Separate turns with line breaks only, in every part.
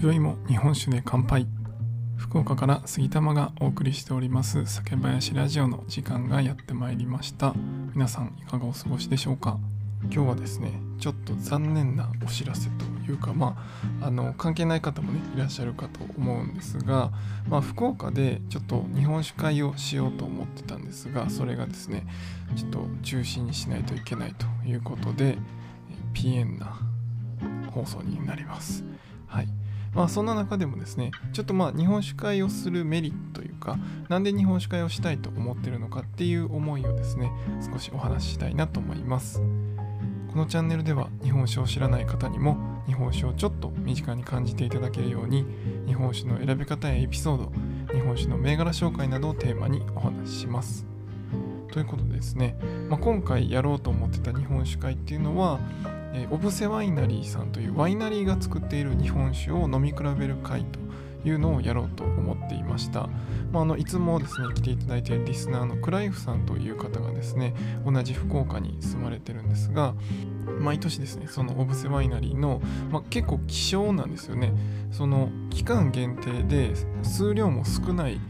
今宵も日本酒で乾杯。福岡から杉玉がお送りしております。酒林ラジオの時間がやってまいりました。皆さんいかがお過ごしでしょうか。今日はですねちょっと残念なお知らせというかまああの関係ない方もねいらっしゃるかと思うんですが、まあ、福岡でちょっと日本酒会をしようと思ってたんですがそれがですねちょっと中止にしないといけないということでピエンな放送になります。まあそんな中でもですねちょっとまあ日本酒会をするメリットというかなんで日本酒会をしたいと思ってるのかっていう思いをですね少しお話ししたいなと思います。このチャンネルでは日本酒を知らない方にも日本酒をちょっと身近に感じていただけるように日本酒の選び方やエピソード日本酒の銘柄紹介などをテーマにお話しします。ということでですね、まあ、今回やろうと思ってた日本酒会っていうのはえー、オブセワイナリーさんというワイナリーが作っている日本酒を飲み比べる会というのをやろうと思っていました。まあ、あのいつもですね来ていただいているリスナーのクライフさんという方がですね同じ福岡に住まれてるんですが毎年ですねそのオブセワイナリーの、まあ、結構希少なんですよねその期間限定で数量も少ない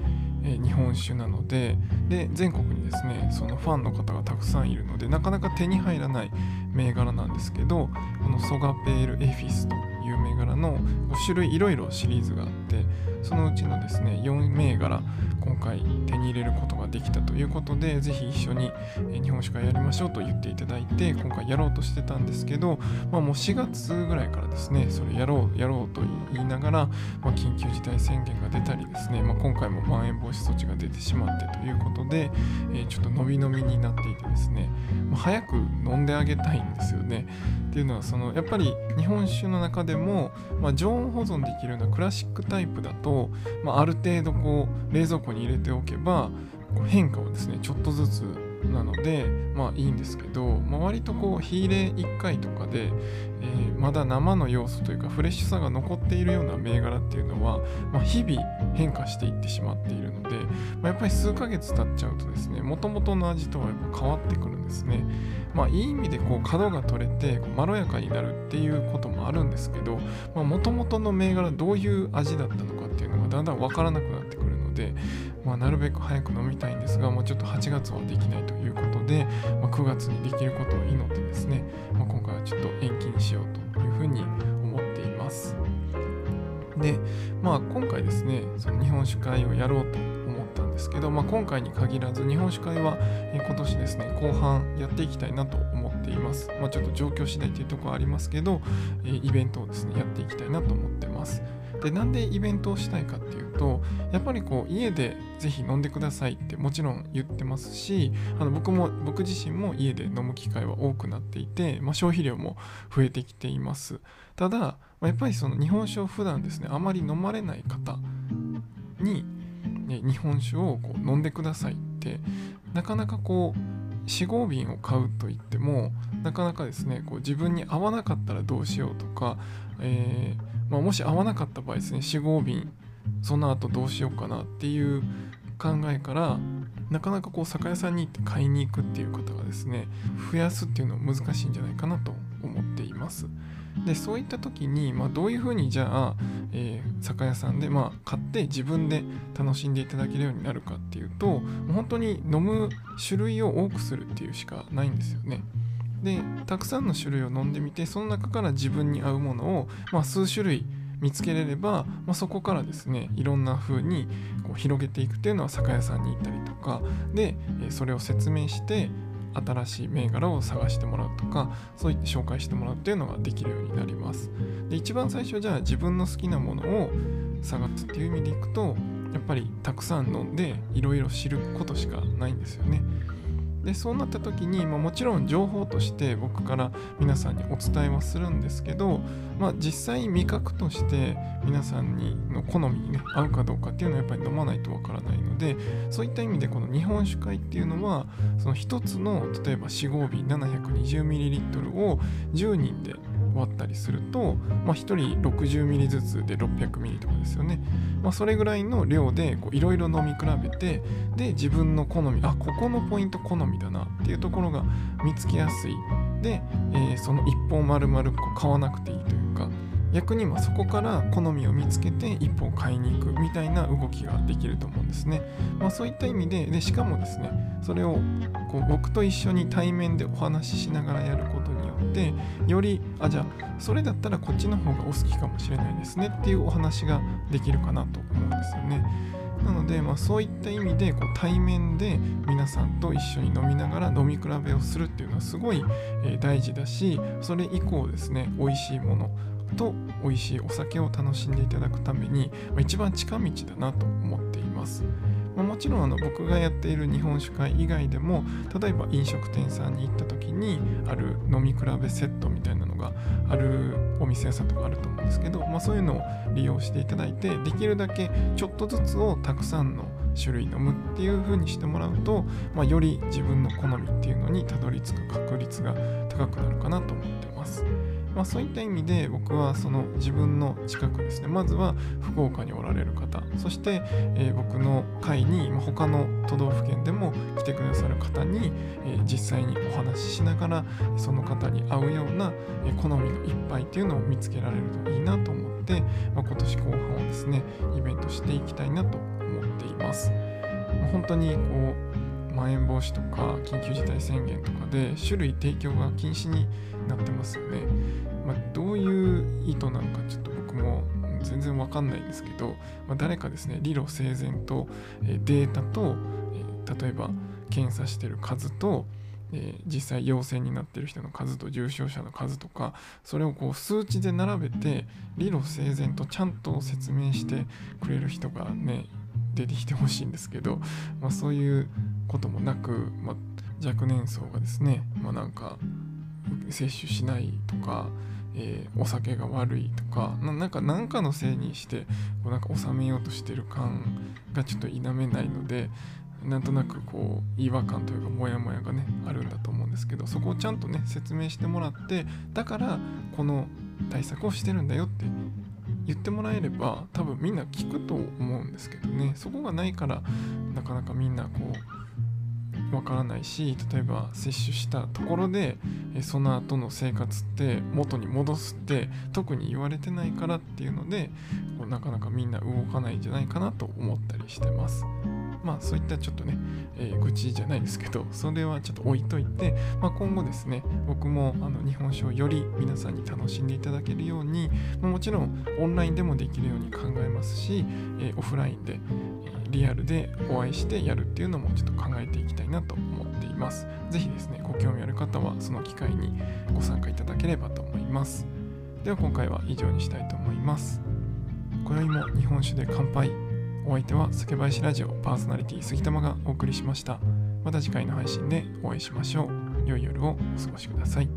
日本酒なのでで全国にですねそのファンの方がたくさんいるのでなかなか手に入らない銘柄なんですけどこのソガペールエフィスという銘柄の5種類いろいろシリーズがあってそのうちのですね4銘柄今回手に入れることができたということでぜひ一緒に日本酒会やりましょうと言っていただいて今回やろうとしてたんですけど、まあ、もう4月ぐらいからですねそれやろうやろうと言いながら、まあ、緊急事態宣言が出たりですね、まあ、今回もまん延防止措置が出てしまってということで、えー、ちょっと伸び伸びになっていてですね、まあ、早く飲んであげたいんですよね。っていうのはそのやっぱり日本酒の中でも、まあ、常温保存できるようなクラシックタイプだと、まあ、ある程度こう冷蔵庫に入れておけば変化をですねちょっとずつなのでまあいいんですけど、まあ、割とこう火入れ1回とかで、えー、まだ生の要素というかフレッシュさが残っているような銘柄っていうのは、まあ、日々変化していってしまっているので、まあ、やっぱり数ヶ月経っちゃうとですねもともとの味とはやっぱ変わってくるんですね。まあいい意味でこう角が取れてまろやかになるっていうこともあるんですけどもともとの銘柄どういう味だったのかっていうのがだんだん分からなくなってくるので、まあ、なるべく早く飲みたいんですが、もうちょっと8月はできないということで、まあ、9月にできることを祈ってですね、まあ、今回はちょっと延期にしようというふうに思っています。で、まあ今回ですね、その日本酒会をやろうと思ったんですけど、まあ、今回に限らず日本酒会は今年ですね、後半やっていきたいなと思っています。まあ、ちょっと状況次第というところはありますけど、イベントをですね、やっていきたいなと思ってます。でなんでイベントをしたいかっていうとやっぱりこう家でぜひ飲んでくださいってもちろん言ってますしあの僕も僕自身も家で飲む機会は多くなっていて、まあ、消費量も増えてきています。ただ、まあ、やっぱりその日本酒を普段ですねあまり飲まれない方に、ね、日本酒をこう飲んでくださいってなかなかこう4合瓶を買うといってもなかなかですねこう自分に合わなかったらどうしようとか、えーまあ、もし合わなかった場合ですね4合瓶その後どうしようかなっていう考えからなかなかこう酒屋さんに行って買いに行くっていう方がですね増やすっていうのは難しいんじゃないかなと思っています。でそういった時に、まあ、どういうふうにじゃあ、えー、酒屋さんで、まあ、買って自分で楽しんでいただけるようになるかっていうと本当に飲む種類を多くするっていうしかないんですよね。でたくさんの種類を飲んでみてその中から自分に合うものを、まあ、数種類見つけれれば、まあ、そこからですねいろんな風にこう広げていくっていうのは酒屋さんに行ったりとかでそれを説明して新しい銘柄を探してもらうとかそういって紹介してもらうっていうのができるようになります。で一番最初じゃあ自分の好きなものを探すっていう意味でいくとやっぱりたくさん飲んでいろいろ知ることしかないんですよね。でそうなった時に、まあ、もちろん情報として僕から皆さんにお伝えはするんですけど、まあ、実際味覚として皆さんにの好みにね合うかどうかっていうのはやっぱり飲まないとわからないのでそういった意味でこの日本酒会っていうのはその1つの例えば4合瓶 720ml を10人で割ったりすると、まあ、1人60ミリずつで600ミリとかですよね、まあ、それぐらいの量でいろいろ飲み比べてで自分の好みあここのポイント好みだなっていうところが見つけやすい。で、えー、その1本丸々こう買わなくていいというか逆にまそこから好みを見つけて一歩買いに行くみたいな動きができると思うんですね。まあ、そういった意味ででしかもですねそれをこう僕と一緒に対面でお話ししながらやることによってよりあじゃあそれだったらこっちの方がお好きかもしれないですねっていうお話ができるかなと思うんですよね。なので、まあ、そういった意味でこう対面で皆さんと一緒に飲みながら飲み比べをするっていうのはすごい、え、大事だしそれ以降ですね美味しいものと美味しいお酒を楽しんでいただくために、まあ、一番近道だなと思っています。まあ、もちろんあの僕がやっている日本酒会以外でも例えば飲食店さんに行った時にある飲み比べセットみたいなのがあるお店屋さんとかあると思うんですけど、まあ、そういうのを利用していただいてできるだけちょっとずつをたくさんの種類飲むっていう風にしてもらうと、まあ、より自分の好みっていうのにたどり着く確率が高くなるかなと思ってます。まあ、そういった意味で僕はその自分の近くですねまずは福岡におられる方そして、えー、僕の会に、まあ、他の都道府県でも来てくださる方に、えー、実際にお話ししながらその方に合うような、えー、好みの一杯っていうのを見つけられるといいなと思って、まあ、今年後半はですねイベントしていきたいなと思っています。本当にこうまん延防止とか緊急事態宣言とかで種類提供が禁止になってますよね。まあ、どういう意図なのかちょっと僕も全然わかんないんですけど、まあ、誰かですね理路整然と、データと、例えば検査してる数と、え実際陽性になってる人の数と重症者の数とかそれをこう数値で並べて理路整然とちゃんと説明してくれる人がね出てきてほしいんですけど、まあ、そういうこともなく、まあ、若年層がですね、まあ、なんか摂取しないとかえー、お酒が悪いとかなんか何かのせいにしてこうなんか収めようとしてる感がちょっと否めないのでなんとなくこう違和感というかモヤモヤがねあるんだと思うんですけどそこをちゃんとね説明してもらってだからこの対策をしてるんだよって言ってもらえれば多分みんな聞くと思うんですけどねそこがないからなかなかみんなこうわからないし例えば接種したところでその後の生活って元に戻すって特に言われてないからっていうのでなかなかみんな動かないんじゃないかなと思ったりしてます。まあそういったちょっとね、えー、愚痴じゃないですけどそれはちょっと置いといて、まあ、今後ですね僕もあの日本酒をより皆さんに楽しんでいただけるように、ま、もちろんオンラインでもできるように考えますし、えー、オフラインで、えリアルでお会いしてやるっていうのもちょっと考えていきたいなと思っています。是非ですね、ご興味ある方はその機会にご参加いただければと思います。では今回は以上にしたいと思います。今宵も日本酒で乾杯。お相手は酒林ラジオパーソナリティ杉玉がお送りしました。また次回の配信でお会いしましょう。良い夜をお過ごしください。